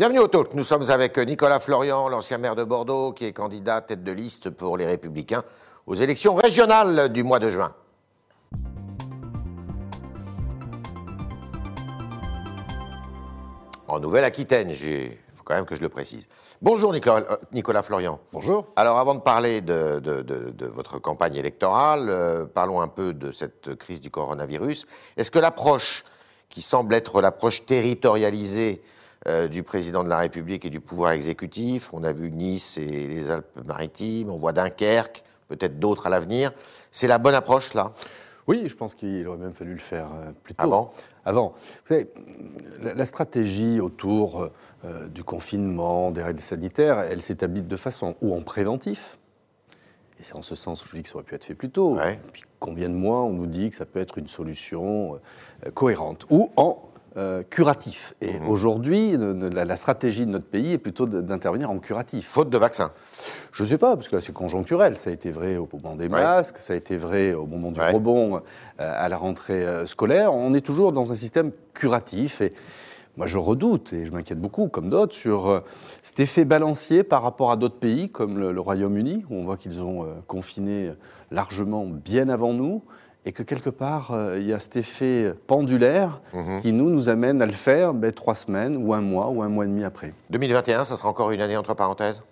Bienvenue au Talk. Nous sommes avec Nicolas Florian, l'ancien maire de Bordeaux, qui est candidat tête de liste pour les Républicains aux élections régionales du mois de juin. En Nouvelle-Aquitaine, il faut quand même que je le précise. Bonjour Nicolas, euh, Nicolas Florian. Bonjour. Alors avant de parler de, de- de- de votre campagne électorale, euh, parlons un peu de cette crise du coronavirus. Est-ce que l'approche qui semble être l'approche territorialisée euh, du président de la République et du pouvoir exécutif, on a vu Nice et les Alpes-Maritimes, on voit Dunkerque, peut-être d'autres à l'avenir, c'est la bonne approche là? Oui, je pense qu'il aurait même fallu le faire euh, plus tôt. Avant? Avant. Vous savez, la, stratégie autour euh, du confinement, des règles sanitaires, elle s'établit de façon ou en préventif, et c'est en ce sens où je dis que ça aurait pu être fait plus tôt. Ouais. Depuis combien de mois on nous dit que ça peut être une solution euh, cohérente, ou en euh, curatif. Et Mhm. aujourd'hui, la, la stratégie de notre pays est plutôt d'intervenir en curatif. Faute de vaccin. Je ne sais pas, parce que là, c'est conjoncturel. Ça a été vrai au moment des Ouais. masques, ça a été vrai au moment du Ouais. rebond euh, à la rentrée euh, scolaire. On est toujours dans un système curatif. Et moi, je redoute, et je m'inquiète beaucoup, comme d'autres, sur cet effet balancier par rapport à d'autres pays, comme le, le Royaume-Uni, où on voit qu'ils ont confiné largement bien avant nous. Et que quelque part, euh, il y a cet effet pendulaire Mhm. qui nous, nous amène à le faire ben, trois semaines, ou un mois, ou un mois et demi après. 2021, ça sera encore une année entre parenthèses?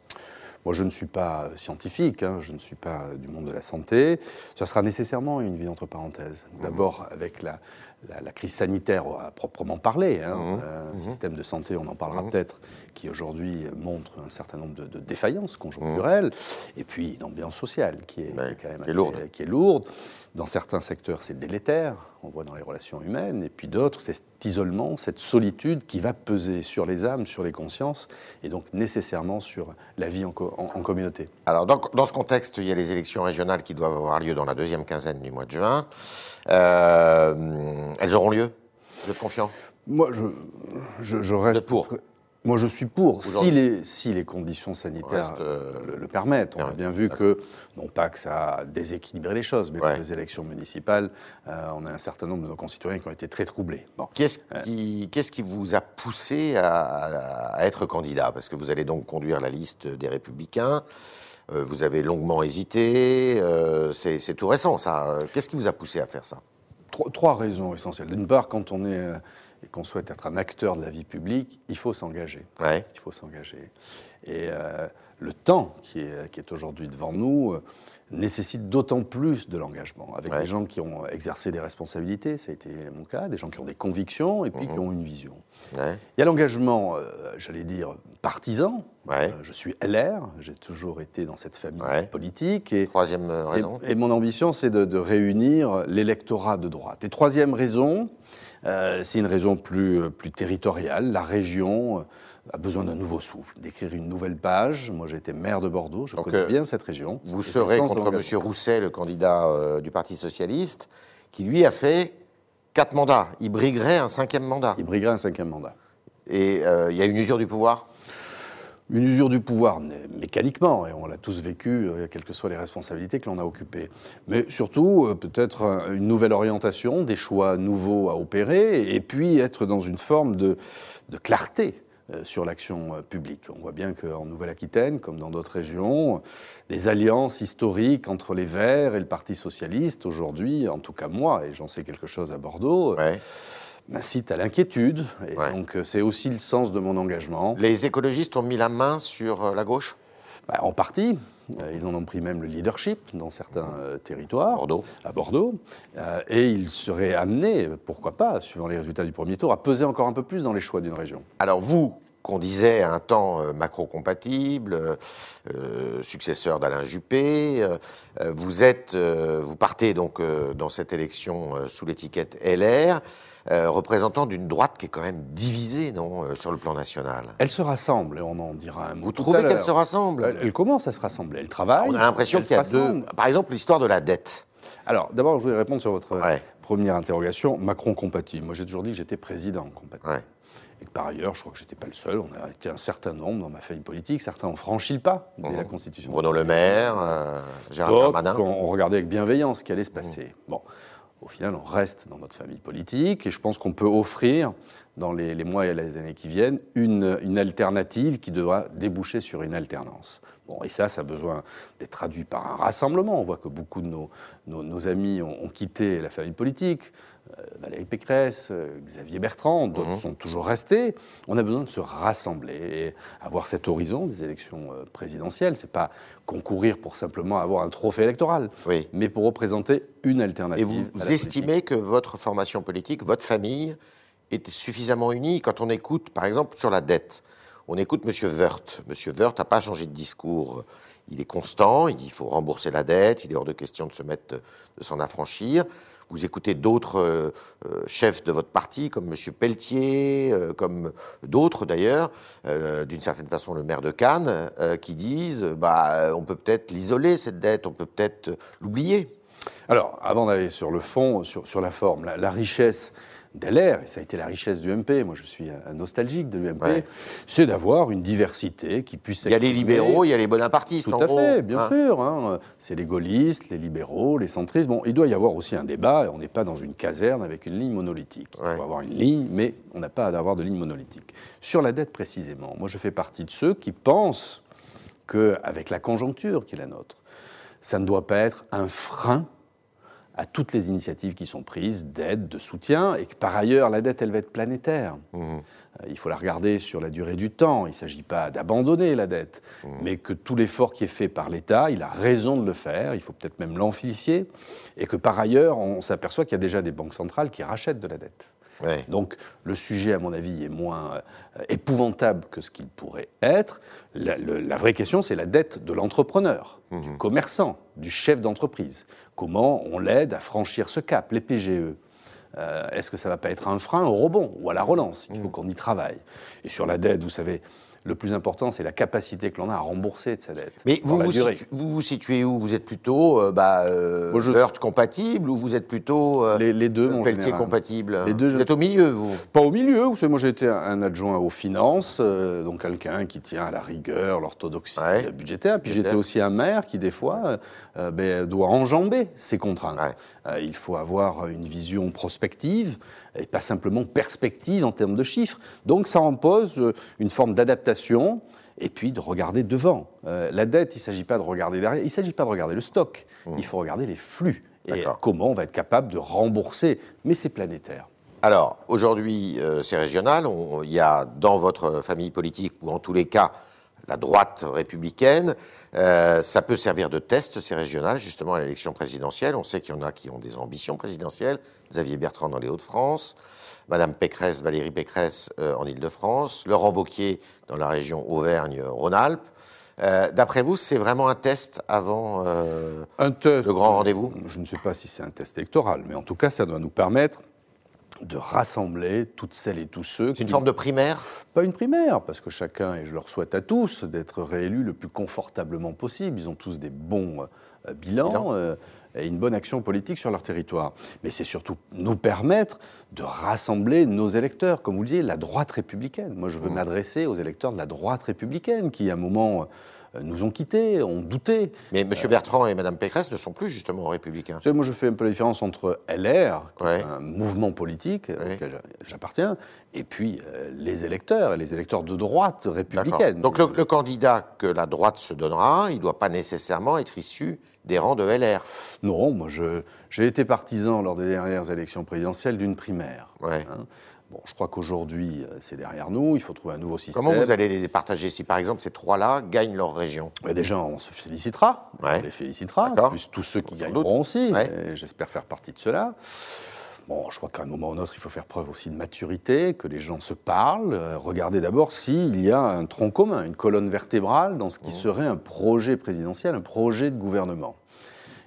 Moi, je ne suis pas scientifique, hein, je ne suis pas du monde de la santé. Ça sera nécessairement une vie entre parenthèses. D'abord, avec la, la- la crise sanitaire à proprement parler, hein, Mhm. euh, Mhm. système de santé, on en parlera Mhm. peut-être, qui aujourd'hui montre un certain nombre de, de défaillances conjoncturelles, et puis une ambiance sociale qui est, Ouais, qui est quand même qui est assez- lourde. qui est lourde. Dans certains secteurs, c'est délétère, on voit dans les relations humaines, et puis d'autres, c'est cet isolement, cette solitude qui va peser sur les âmes, sur les consciences, et donc nécessairement sur la vie en, co- en- en communauté. Alors, dans, dans ce contexte, il y a les élections régionales qui doivent avoir lieu dans la deuxième quinzaine du mois de juin. Euh, elles auront lieu? Vous êtes confiant? Moi, je, je, je reste êtes pour? Moi, je suis pour, si les, si les conditions sanitaires Reste, euh, le, le permettent. On a bien vu que, non pas que ça a déséquilibré les choses, mais Ouais. pour les élections municipales, euh, on a un certain nombre de nos concitoyens qui ont été très troublés. Bon. Qu'est-ce qui, vous a poussé à, à être candidat? Parce que vous allez donc conduire la liste des Républicains. Euh, vous avez longuement hésité. euh, c'est, tout récent, ça. Euh, Qu'est-ce qui vous a poussé à faire ça? Trois, trois raisons essentielles. D'une part, quand on est euh, et qu'on souhaite être un acteur de la vie publique, il faut s'engager. Ouais. Il faut s'engager. Et euh, le temps qui est, qui est aujourd'hui devant nous euh, nécessite d'autant plus de l'engagement, avec Ouais. des gens qui ont exercé des responsabilités, ça a été mon cas, des gens qui ont des convictions et puis Mhm. qui ont une vision. Ouais. Il y a l'engagement, euh, j'allais dire, partisan. Ouais. Euh, je suis LR, j'ai toujours été dans cette famille politique. Et, Troisième euh, et, raison et mon ambition, c'est de, de réunir l'électorat de droite. Et troisième raison, euh, c'est une raison plus, plus territoriale. La région a besoin d'un nouveau souffle, d'écrire une nouvelle page. Moi, j'ai été maire de Bordeaux, je Donc, connais euh, bien cette région. Vous serez contre. M. Rousset, le candidat euh, du Parti Socialiste, qui lui a fait quatre mandats. Il briguerait un cinquième mandat. Il briguerait un cinquième mandat. Et euh, il y a une usure du pouvoir? Une usure du pouvoir, mécaniquement, et on l'a tous vécu, euh, quelles que soient les responsabilités que l'on a occupées. Mais surtout, euh, peut-être un- une nouvelle orientation, des choix nouveaux à opérer, et puis être dans une forme de, de clarté sur l'action euh, publique. On voit bien qu'en Nouvelle-Aquitaine, comme dans d'autres régions, les alliances historiques entre les Verts et le Parti socialiste, aujourd'hui, en tout cas moi, et j'en sais quelque chose à Bordeaux, euh, Ouais. m'incitent à l'inquiétude. Et Ouais. donc, euh, c'est aussi le sens de mon engagement. Les écologistes ont mis la main sur euh, la gauche? Bah, en partie. Euh, Ils en ont pris même le leadership dans certains euh, territoires, Bordeaux. à Bordeaux. Euh, et ils seraient amenés, pourquoi pas, suivant les résultats du premier tour, à peser encore un peu plus dans les choix d'une région. Alors vous, qu'on disait à un temps euh, macro-compatible, euh, euh, successeur d'Alain Juppé, euh, vous êtes, euh, vous partez donc dans cette élection sous l'étiquette LR, représentant d'une droite qui est quand même divisée, non, sur le plan national. Elle se rassemble, et on en dira un mot Vous tout trouvez qu'elle se rassemble? Elle, elle commence à se rassembler, elle travaille. On a l'impression qu'il y a deux. Par exemple, l'histoire de la dette. Alors, d'abord, je voulais répondre sur votre Ouais. première interrogation. Macron compatible. Moi, j'ai toujours dit que j'étais président compatible. Ouais. Et que par ailleurs, je crois que je n'étais pas le seul. On a été un certain nombre dans ma famille politique. Certains ont franchi le pas dès la Constitution. Bruno Le Maire, euh, D'autres Darmanin. ont regardé avec bienveillance ce qui allait se passer. Bon. Au final, on reste dans notre famille politique et je pense qu'on peut offrir, dans les, mois et les années qui viennent, une, alternative qui devra déboucher sur une alternance. Bon, et ça, ça a besoin d'être traduit par un rassemblement. On voit que beaucoup de nos, amis ont, quitté la famille politique. Euh, Valérie Pécresse, euh, Xavier Bertrand, d'autres mhm. sont toujours restés. On a besoin de se rassembler et avoir cet horizon des élections euh, présidentielles. C'est pas concourir pour simplement avoir un trophée électoral, mais pour représenter une alternative. Et vous, estimez que votre formation politique, votre famille, est suffisamment unie quand on écoute, par exemple, sur la dette? On écoute M. Wörth. M. Wörth n'a pas changé de discours. Il est constant, il dit qu'il faut rembourser la dette, il est hors de question de se mettre, de s'en affranchir. Vous écoutez d'autres euh, euh, chefs de votre parti, comme M. Pelletier, euh, comme d'autres d'ailleurs, d'une certaine façon le maire de Cannes, qui disent bah, on peut peut-être l'isoler, cette dette, on peut peut-être l'oublier. Alors, avant d'aller sur le fond, sur, sur la forme, la richesse d'LR, et ça a été la richesse du MP, moi je suis un nostalgique de l'UMP, c'est d'avoir une diversité qui puisse Il y a les libéraux, il y a les bonapartistes, Tout à fait, bien hein. sûr. Hein. C'est les gaullistes, les libéraux, les centristes. Bon, il doit y avoir aussi un débat, on n'est pas dans une caserne avec une ligne monolithique. Il faut avoir une ligne, mais on n'a pas à avoir de ligne monolithique. Sur la dette précisément, moi je fais partie de ceux qui pensent qu'avec la conjoncture qui est la nôtre, ça ne doit pas être un frein à toutes les initiatives qui sont prises d'aide, de soutien, et que par ailleurs, la dette, elle va être planétaire. Mmh. Euh, il faut la regarder sur la durée du temps. Il ne s'agit pas d'abandonner la dette, mmh. mais que tout l'effort qui est fait par l'État, il a raison de le faire, il faut peut-être même l'amplifier, et que par ailleurs, on s'aperçoit qu'il y a déjà des banques centrales qui rachètent de la dette. Donc le sujet, à mon avis, est moins euh, épouvantable que ce qu'il pourrait être. La, vraie question, c'est la dette de l'entrepreneur, du mmh. commerçant, du chef d'entreprise comment on l'aide à franchir ce cap, les PGE. Euh, est-ce que ça ne va pas être un frein au rebond ou à la relance? Il faut mmh. qu'on y travaille. Et sur la dette, vous savez, le plus important, c'est la capacité que l'on a à rembourser de sa dette. Mais vous vous, situez où? Vous êtes plutôt euh, bah, euh, compatible ou vous êtes plutôt euh, les, deux, mon Pelletier compatible? Les deux, Vous êtes au milieu, vous Pas au milieu. Vous savez, moi, j'ai été un adjoint aux finances, donc quelqu'un qui tient à la rigueur, l'orthodoxie budgétaire. Puis j'étais aussi un maire qui, des fois, ben, doit enjamber ses contraintes. il faut avoir une vision prospective et pas simplement perspective en termes de chiffres. Donc ça impose euh, une forme d'adaptation et puis de regarder devant. Euh, la dette, il ne s'agit pas de regarder derrière, il ne s'agit pas de regarder le stock, mmh. il faut regarder les flux et comment on va être capable de rembourser, mais c'est planétaire. Alors, aujourd'hui, euh, c'est régional. Il y a dans votre famille politique, ou en tous les cas, la droite républicaine. Euh, ça peut servir de test, ces régionales, justement, à l'élection présidentielle. On sait qu'il y en a qui ont des ambitions présidentielles. Xavier Bertrand dans les Hauts-de-France, Madame Pécresse, Valérie Pécresse euh, en Ile-de-France, Laurent Wauquiez dans la région Auvergne-Rhône-Alpes. Euh, d'après vous, c'est vraiment un test avant un test, le grand rendez-vous? Je ne sais pas si c'est un test électoral, mais en tout cas, ça doit nous permettre de rassembler toutes celles et tous ceux. C'est une forme de primaire? Pas une primaire, parce que chacun, et je leur souhaite à tous, d'être réélus le plus confortablement possible. Ils ont tous des bons euh, bilans. Euh, une bonne action politique sur leur territoire. Mais c'est surtout nous permettre de rassembler nos électeurs, comme vous le disiez, la droite républicaine. Moi, je veux mmh. m'adresser aux électeurs de la droite républicaine, qui, à un moment, nous ont quittés, ont douté. Mais M. Bertrand et Mme Pécresse ne sont plus justement républicains. Vous savez, moi je fais un peu la différence entre LR, un mouvement politique auquel j'appartiens, et puis euh, les électeurs, les électeurs de droite républicaine. Donc le, candidat que la droite se donnera, il ne doit pas nécessairement être issu des rangs de LR. Non, moi j'ai été partisan lors des dernières élections présidentielles d'une primaire. Ouais. Hein. Bon, je crois qu'aujourd'hui, euh, c'est derrière nous. Il faut trouver un nouveau système. Comment vous allez les partager si, par exemple, ces trois-là gagnent leur région? Déjà, on se félicitera. On les félicitera. Plus tous ceux qui gagneront aussi. J'espère faire partie de cela. Bon, je crois qu'à un moment ou un autre, il faut faire preuve aussi de maturité, que les gens se parlent. Euh, regardez d'abord s'il y a un tronc commun, une colonne vertébrale dans ce qui mmh. serait un projet présidentiel, un projet de gouvernement.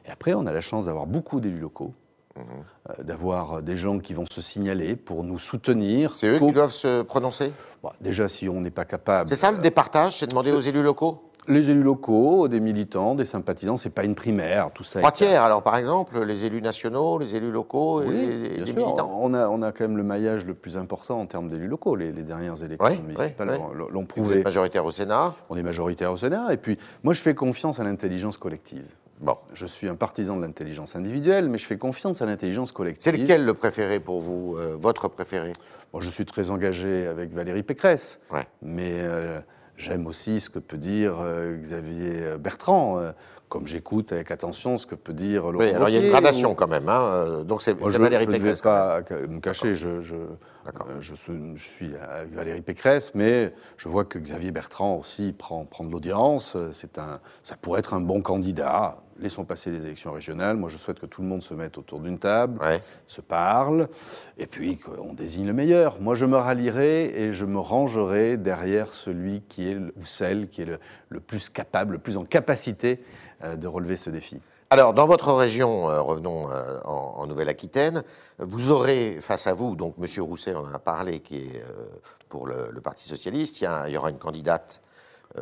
Et après, on a la chance d'avoir beaucoup d'élus locaux euh, d'avoir des gens qui vont se signaler pour nous soutenir. C'est eux qui doivent se prononcer? Déjà, si on n'est pas capable. C'est ça le départage, c'est demander aux élus locaux? Les élus locaux, des militants, des sympathisants, c'est pas une primaire, tout ça. Trois tiers, alors par exemple, les élus nationaux, les élus locaux et les, militants. On a, on a quand même le maillage le plus important en termes d'élus locaux. Les, dernières élections municipales l'ont prouvé. Vous êtes majoritaire au Sénat? On est majoritaire au Sénat. Et puis, moi, je fais confiance à l'intelligence collective. Bon. Je suis un partisan de l'intelligence individuelle, mais je fais confiance à l'intelligence collective. C'est lequel le préféré pour vous, euh, votre préféré? Bon, je suis très engagé avec Valérie Pécresse, Ouais. mais euh, j'aime aussi ce que peut dire euh, Xavier Bertrand, comme j'écoute avec attention ce que peut dire Laurent Oui, alors il y a une gradation ou- quand même. hein, Donc c'est Moi, c'est je, Valérie je ne vais Pécresse. pas me cacher, je, je, D'accord. je suis, avec Valérie Pécresse, mais je vois que Xavier Bertrand aussi prend, prend de l'audience. Un, ça pourrait être un bon candidat. Laissons passer les élections régionales. Moi, je souhaite que tout le monde se mette autour d'une table, Ouais. se parle, et puis qu'on désigne le meilleur. Moi, je me rallierai et je me rangerai derrière celui qui est ou celle qui est le, le plus capable, le plus en capacité euh, de relever ce défi. Alors, dans votre région, euh, revenons euh, en, en Nouvelle-Aquitaine, vous aurez face à vous, donc M. Rousset en a parlé, qui est pour le, le Parti Socialiste, il y, a- il y aura une candidate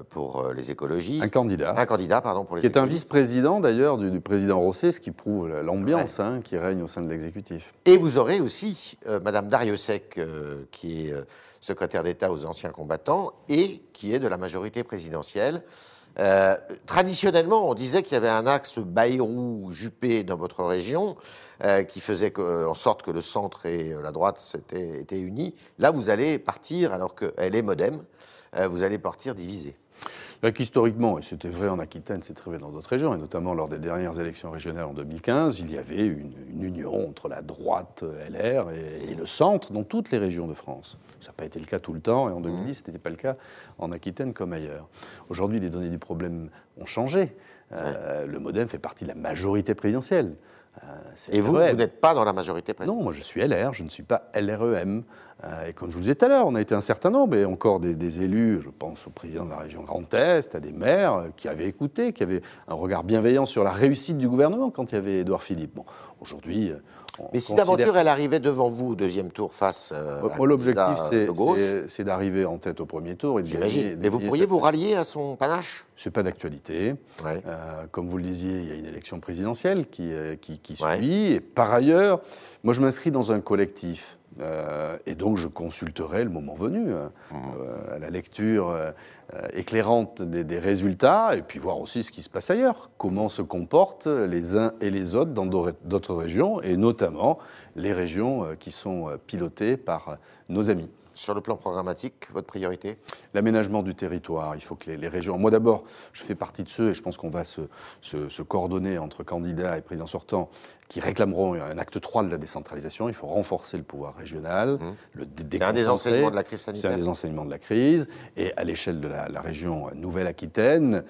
pour euh, les écologistes. Un candidat. Un candidat, pardon, pour les Qui est un vice-président d'ailleurs du, du président Rosset, ce qui prouve l'ambiance hein, qui règne au sein de l'exécutif. Et vous aurez aussi euh, Madame Dariussec, euh, qui est euh, secrétaire d'État aux anciens combattants et qui est de la majorité présidentielle. Euh, traditionnellement, on disait qu'il y avait un axe Bayrou-Juppé dans votre région euh, qui faisait que- euh, en sorte que le centre et euh, la droite étaient unis. Là, vous allez partir, alors qu'elle est modem, euh, vous allez partir divisé. Là, qu'historiquement, et c'était vrai en Aquitaine, c'est vrai dans d'autres régions, et notamment lors des dernières élections régionales en 2015, il y avait une, une union entre la droite euh, LR et, et le centre dans toutes les régions de France. Ça n'a pas été le cas tout le temps, et en 2010, ce n'était pas le cas en Aquitaine comme ailleurs. Aujourd'hui, les données du problème ont changé. Euh, Le MoDem fait partie de la majorité présidentielle. Euh, Et vous, vous n'êtes pas dans la majorité présidentielle Non, moi je suis LR, je ne suis pas LREM. Euh, et comme je vous le disais tout à l'heure, on a été un certain nombre, et encore des, des élus, je pense au président de la région Grand Est, à des maires euh, qui avaient écouté, qui avaient un regard bienveillant sur la réussite du gouvernement quand il y avait Édouard Philippe. Bon, aujourd'hui, Mais si considère- d'aventure elle arrivait devant vous au deuxième tour face euh, à l'objectif, c'est- d'arriver en tête au premier tour et j'imagine. Et vous pourriez cette- vous rallier à son panache? C'est pas d'actualité. Ouais. Euh, comme vous le disiez, il y a une élection présidentielle qui, euh, qui, Ouais. suit. Et par ailleurs, moi, je m'inscris dans un collectif. Euh, et donc, je consulterai le moment venu, euh, Mmh. euh, à la lecture éclairante des, des résultats, et puis voir aussi ce qui se passe ailleurs. Comment se comportent les uns et les autres dans d'au- d'autres régions, et notamment les régions qui sont pilotées par nos amis. Sur le plan programmatique, votre priorité L'aménagement du territoire, il faut que les, les régions. Moi d'abord, je fais partie de ceux, et je pense qu'on va se, se- se coordonner entre candidats et présidents sortants qui réclameront un acte 3 de la décentralisation. Il faut renforcer le pouvoir régional, Mmh. le C'est un des enseignements de la crise C'est un sanitaire. des enseignements de la crise. Et à l'échelle de la, la région Nouvelle-Aquitaine,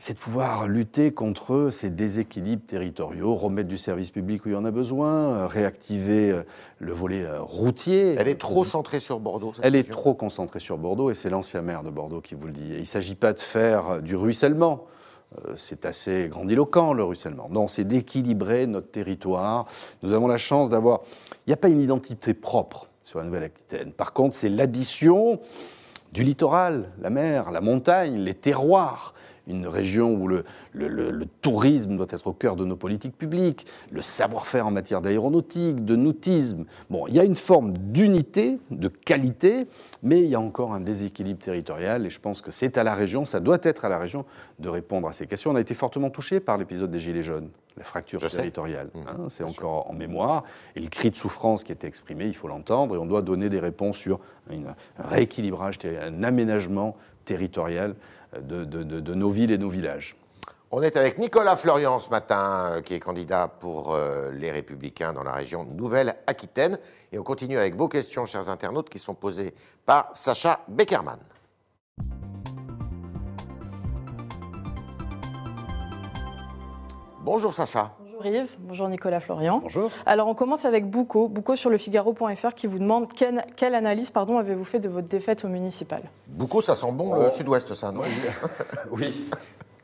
c'est de pouvoir lutter contre ces déséquilibres territoriaux, remettre du service public où il y en a besoin, euh, réactiver euh, le volet euh, routier. Elle est trop centrée sur Bordeaux. cette Elle est trop concentrée sur Bordeaux et c'est l'ancien maire de Bordeaux qui vous le dit. Et il ne s'agit pas de faire du ruissellement. C'est assez grandiloquent le ruissellement. Non, c'est d'équilibrer notre territoire. Nous avons la chance d'avoir. Il n'y a pas une identité propre sur la Nouvelle-Aquitaine. Par contre, c'est l'addition du littoral, la mer, la montagne, les terroirs. Une région où le, le- le- le tourisme doit être au cœur de nos politiques publiques, le savoir-faire en matière d'aéronautique, de nautisme. Bon, il y a une forme d'unité, de qualité, mais il y a encore un déséquilibre territorial et je pense que c'est à la région, ça doit être à la région de répondre à ces questions. On a été fortement touché par l'épisode des Gilets jaunes, la fracture Je territoriale. Mmh, hein, c'est sûr. encore en mémoire. Et le cri de souffrance qui était exprimé, il faut l'entendre, et on doit donner des réponses sur une- un rééquilibrage, un aménagement territorial de, nos villes et nos villages. On est avec Nicolas Florian ce matin, euh, qui est candidat pour euh, les Républicains dans la région Nouvelle-Aquitaine. Et on continue avec vos questions, chers internautes, qui sont posées par Sacha Beckerman. Bonjour Sacha. Bonjour Nicolas Florian. Bonjour. Alors on commence avec Boucault, Boucault sur le Figaro.fr qui vous demande quelle, quelle analyse pardon, avez-vous fait de votre défaite au municipal? Beaucoup, ça sent bon le sud-ouest, ça, non? Oui,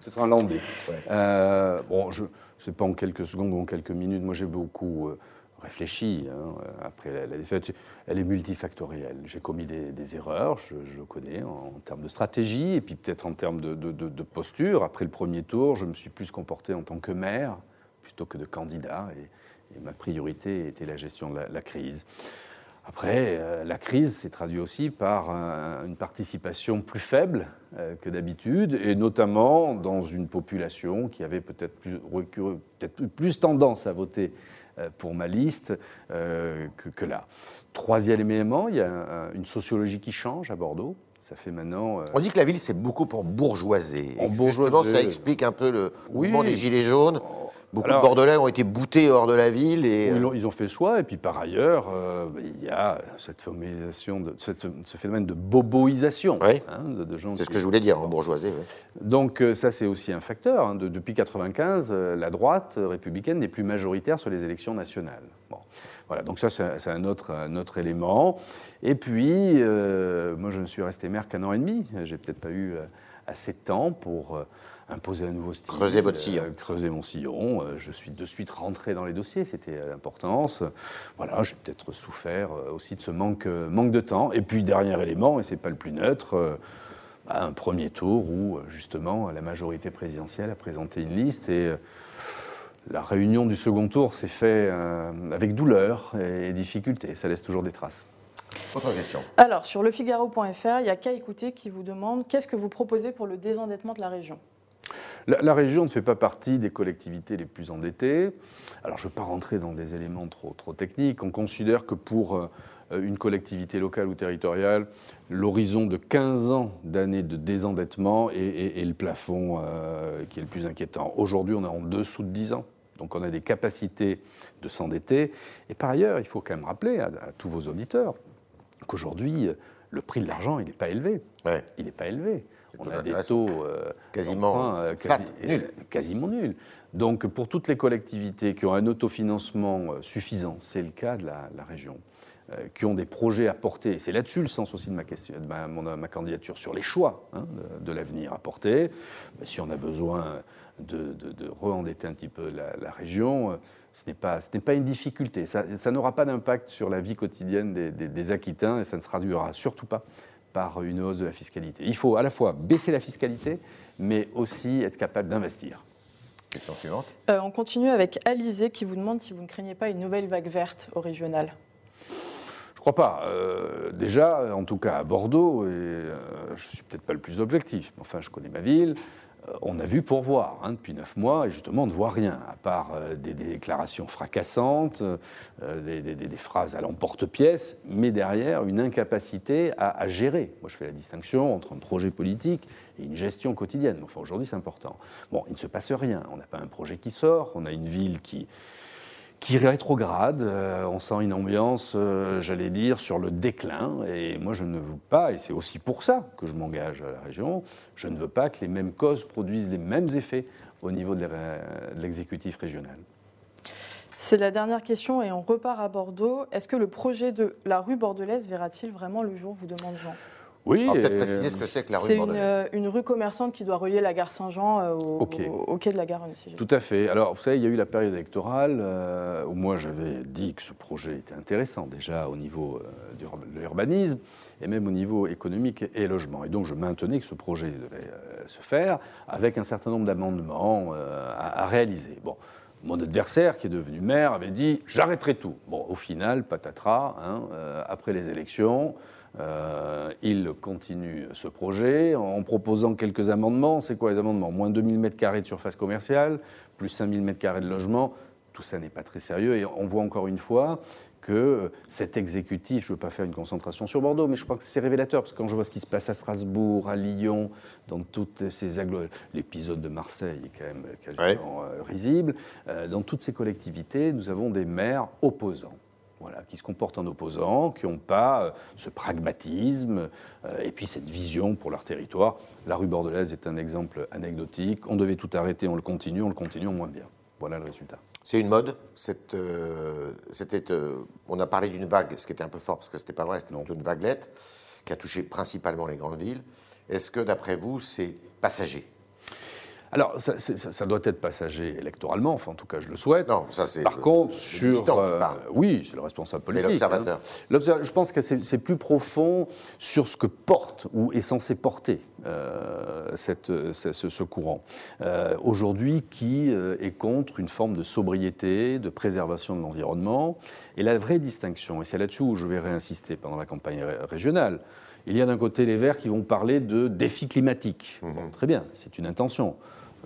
peut-être un landais. Ouais. Euh, bon, je ne sais pas en quelques secondes ou en quelques minutes. Moi, j'ai beaucoup euh, réfléchi hein, après la, la défaite. Elle est multifactorielle. J'ai commis des, des erreurs, je, je le connais, en, en termes de stratégie et puis peut-être en termes de, de- de- de posture. Après le premier tour, je me suis plus comporté en tant que maire plutôt que de candidat. Et, et ma priorité était la gestion de la, la crise. Après, la crise s'est traduite aussi par une participation plus faible que d'habitude, et notamment dans une population qui avait peut-être plus, peut plus tendance à voter pour ma liste que, que, là. Troisième élément, il y a une sociologie qui change à Bordeaux. Ça fait maintenant. Euh, On dit que la ville, c'est beaucoup pour bourgeoiser. En Justement, ça explique un peu le mouvement des Gilets jaunes. Beaucoup de Bordelais ont été boutés hors de la ville. Et... Euh, ils, ont, fait le choix. Et puis par ailleurs, euh, il y a cette de, ce phénomène de boboisation oui. Hein, de, gens. C'est ce que je voulais dire, en bourgeoisie. Donc ça, c'est aussi un facteur. Hein. depuis 1995, la droite républicaine n'est plus majoritaire sur les élections nationales. Bon. Voilà, donc ça, c'est un autre, un autre élément. Et puis, euh, moi, je ne suis resté maire qu'un an et demi. J'ai peut-être pas eu euh, assez de temps pour euh, imposer un nouveau style. Creuser votre sillon. creuser mon sillon. je suis de suite rentré dans les dossiers, c'était l'importance. Voilà, j'ai peut-être souffert aussi de ce manque, manque de temps. Et puis, dernier élément, et c'est pas le plus neutre, bah, un premier tour où, justement, la majorité présidentielle a présenté une liste et la réunion du second tour s'est faite euh, avec douleur et difficulté. Ça laisse toujours des traces. Autre question. Alors, sur lefigaro.fr, il y a qu'à écouter qui vous demande qu'est-ce que vous proposez pour le désendettement de la région? La, région ne fait pas partie des collectivités les plus endettées. Alors, je ne veux pas rentrer dans des éléments trop, trop techniques. On considère que pour euh, une collectivité locale ou territoriale, l'horizon de 15 ans d'années de désendettement est, le plafond euh, qui est le plus inquiétant. Aujourd'hui, on est en dessous de 10 ans. Donc on a des capacités de s'endetter. Et par ailleurs, il faut quand même rappeler à, tous vos auditeurs qu'aujourd'hui, le prix de l'argent, il n'est pas élevé. Il n'est pas élevé. On a des taux euh, quasiment, euh, nuls. quasiment nuls. Donc pour toutes les collectivités qui ont un autofinancement euh, suffisant, c'est le cas de la, région, qui ont des projets à porter, c'est là-dessus le sens aussi de ma, question, de ma, candidature, sur les choix hein, de, l'avenir à porter. si on a besoin de, de, re-endetter un petit peu la, région, euh, ce n'est pas, pas, une difficulté. Ça, n'aura pas d'impact sur la vie quotidienne des, des, Aquitains et ça ne se traduira surtout pas par une hausse de la fiscalité. Il faut à la fois baisser la fiscalité, mais aussi être capable d'investir. Question suivante. Euh, on continue avec Alizé qui vous demande si vous ne craignez pas une nouvelle vague verte au régional. Je crois pas. Euh, déjà, en tout cas à Bordeaux, et je suis peut-être pas le plus objectif, mais enfin je connais ma ville. Euh, on a vu pour voir hein, depuis neuf mois, et justement, on ne voit rien, à part euh, des, déclarations fracassantes, euh, des, phrases à l'emporte-pièce, mais derrière, une incapacité à, gérer. Moi, je fais la distinction entre un projet politique et une gestion quotidienne. Enfin, aujourd'hui, c'est important. Bon, il ne se passe rien. On n'a pas un projet qui sort, on a une ville qui qui rétrograde. Euh, on sent une ambiance, euh, j'allais dire, sur le déclin. Et moi, je ne veux pas, et c'est aussi pour ça que je m'engage à la région, je ne veux pas que les mêmes causes produisent les mêmes effets au niveau de l'exécutif régional. C'est la dernière question et on repart à Bordeaux. Est-ce que le projet de la rue bordelaise verra-t-il vraiment le jour, vous demande Jean oui. peut-être préciser ce que c'est que la rue C'est une, une, rue commerçante qui doit relier la gare Saint-Jean euh, au, quai de la gare. Tout à fait. Alors, vous savez, il y a eu la période électorale euh, où moi j'avais dit que ce projet était intéressant déjà au niveau euh, de l'urbanisme et même au niveau économique et logement. Et donc je maintenais que ce projet devait se faire avec un certain nombre d'amendements à, réaliser. Bon. Mon adversaire, qui est devenu maire, avait dit j'arrêterai tout. Bon, au final, patatras, hein, après les élections, euh, il continue ce projet en proposant quelques amendements. C'est quoi les amendements? Moins 2000 m2 de surface commerciale, plus 5000 m2 de logement. Tout ça n'est pas très sérieux et on voit encore une fois que cet exécutif, je ne veux pas faire une concentration sur Bordeaux, mais je crois que c'est révélateur, parce que quand je vois ce qui se passe à Strasbourg, à Lyon, dans toutes ces l'épisode de Marseille est quand même quasiment euh, risible, euh, dans toutes ces collectivités, nous avons des maires opposants voilà, qui se comportent en opposants, qui n'ont pas euh, ce pragmatisme euh, et puis cette vision pour leur territoire. La rue Bordelaise est un exemple anecdotique. On devait tout arrêter, on le continue, on le continue, on moins bien. Voilà le résultat. C'est une mode. Euh, on a parlé d'une vague, ce qui était un peu fort parce que ce n'était pas vrai, c'était plutôt une vaguelette qui a touché principalement les grandes villes. Est-ce que, d'après vous, c'est passager? Alors, ça, c'est- ça- ça doit être passager électoralement, enfin en tout cas je le souhaite. Non, ça c'est. Par le- contre, le sur. euh, oui, c'est le responsable Mais politique. l'observateur. hein. L'observa- Je pense que c'est plus profond sur ce que porte ou est censé porter euh, cette- ce, courant. Euh, Aujourd'hui, qui est contre une forme de sobriété, de préservation de l'environnement? Et la vraie distinction, et c'est là-dessus où je vais réinsister pendant la campagne ré- régionale, il y a d'un côté les Verts qui vont parler de défis climatiques. Bon, très bien, c'est une intention.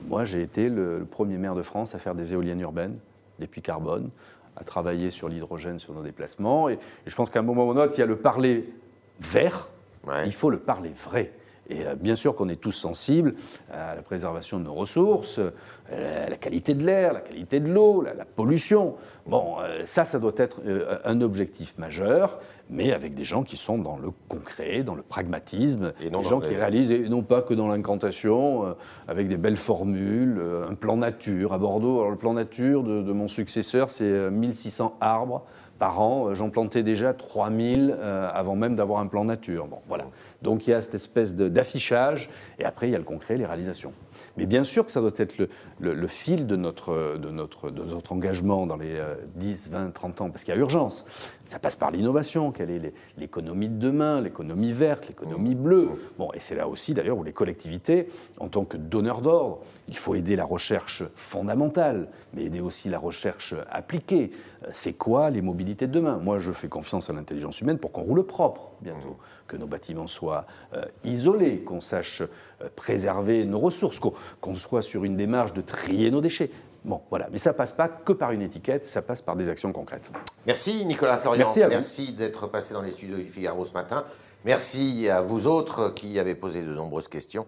Moi, j'ai été le, le premier maire de France à faire des éoliennes urbaines, des puits carbone, à travailler sur l'hydrogène sur nos déplacements. Et, et je pense qu'à un moment ou un autre, il y a le parler vert, Ouais. il faut le parler vrai. Et euh, bien sûr qu'on est tous sensibles à la préservation de nos ressources, euh, à la qualité de l'air, la qualité de l'eau, la, la pollution. Bon, euh, ça, ça doit être un objectif majeur, mais avec des gens qui sont dans le concret, dans le pragmatisme, Et non des gens les- qui réalisent, et non pas que dans l'incantation, avec des belles formules, un plan nature. À Bordeaux, alors le plan nature de, de mon successeur, c'est euh, 1600 arbres par an. J'en plantais déjà 3000 euh, avant même d'avoir un plan nature. Bon, voilà. Donc il y a cette espèce d'affichage, et après il y a le concret, les réalisations. Mais bien sûr que ça doit être le, le- le fil de notre, de, notre, de notre engagement dans les euh, 10, 20, 30 ans, parce qu'il y a urgence. Ça passe par l'innovation, quelle est l'é- l'économie de demain, l'économie verte, l'économie bleue. Bon, et c'est là aussi d'ailleurs où les collectivités, en tant que donneurs d'ordre, il faut aider la recherche fondamentale, mais aider aussi la recherche appliquée. Euh, C'est quoi les mobilités de demain? Moi, je fais confiance à l'intelligence humaine pour qu'on roule propre bientôt, que nos bâtiments soient euh, isolés, qu'on sache euh, préserver nos ressources, qu'on soit sur une démarche de trier nos déchets. Bon, voilà. Mais ça passe pas que par une étiquette, ça passe par des actions concrètes. Merci Nicolas Florian. Merci d'être passé dans les studios du Figaro ce matin. Merci à vous autres qui avez posé de nombreuses questions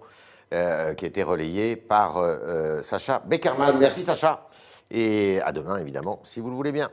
euh, qui étaient relayées par euh, Sacha Beckerman. Merci Sacha. Et à demain évidemment, si vous le voulez bien.